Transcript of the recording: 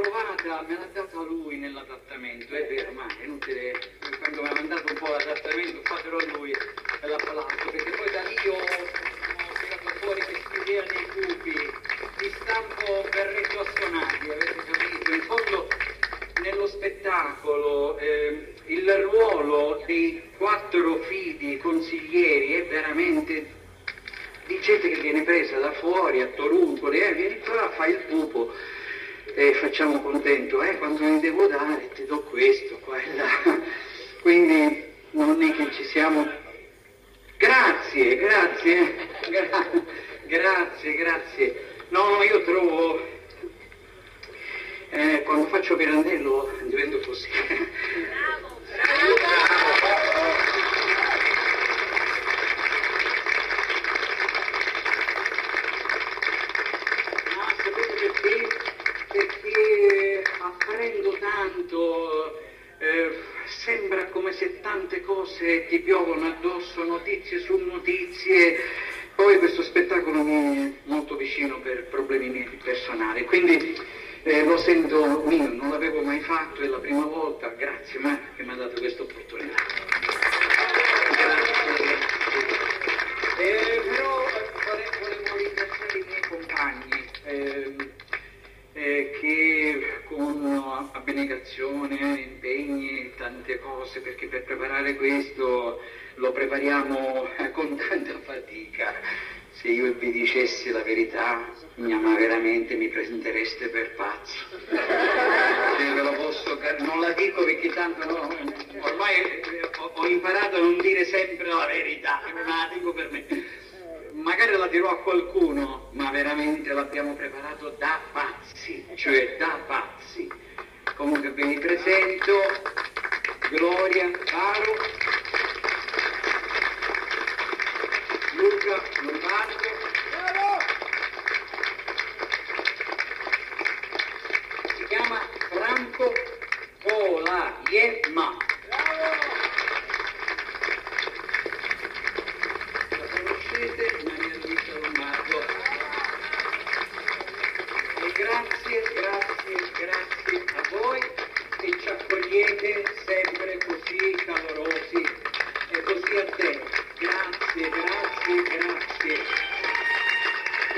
programma me l'ha dato lui nell'adattamento, è vero, ma è inutile, quando mi ha mandato un po' l'adattamento, fatelo a lui l'ha parlato, perché poi da lì ho, ho tirato fuori questa idea dei cubi di stampo berretto assonati, avete capito? In fondo nello spettacolo eh, il ruolo dei quattro fidi consiglieri è veramente di gente che viene presa da fuori a Toruncoli, eh, vieni qua, fai il pupo e facciamo contento, eh, quando ne devo dare ti do questo, qua e là. Quindi non è che ci siamo... Grazie, grazie, gra- grazie, grazie. No, io trovo... Eh, quando faccio Pirandello divento così. Ma sapete perché? Perché apprendo tanto, eh, sembra come se tante cose ti piovono addosso, notizie su notizie. Poi questo spettacolo mi è molto vicino per problemi miei personali, quindi eh, lo sento mio, non l'avevo mai fatto, è la prima volta, grazie ma che mi ha dato questa opportunità. Eh, però vole- volevo ringraziare i miei compagni ehm, eh, che con abnegazione, impegni tante cose, perché per preparare questo lo prepariamo eh, con tanta fatica. Se io vi dicessi la verità, ma veramente mi prendereste per pazzo. Se ve lo posso non la dico perché tanto no, ormai ho, imparato a non dire sempre la verità, ma la dico per me. La dirò a qualcuno, ma veramente l'abbiamo preparato da pazzi, cioè da pazzi. Comunque ve li presento, Gloria, Caro, Luca, Lombardo, si chiama Franco Colaiema. La grazie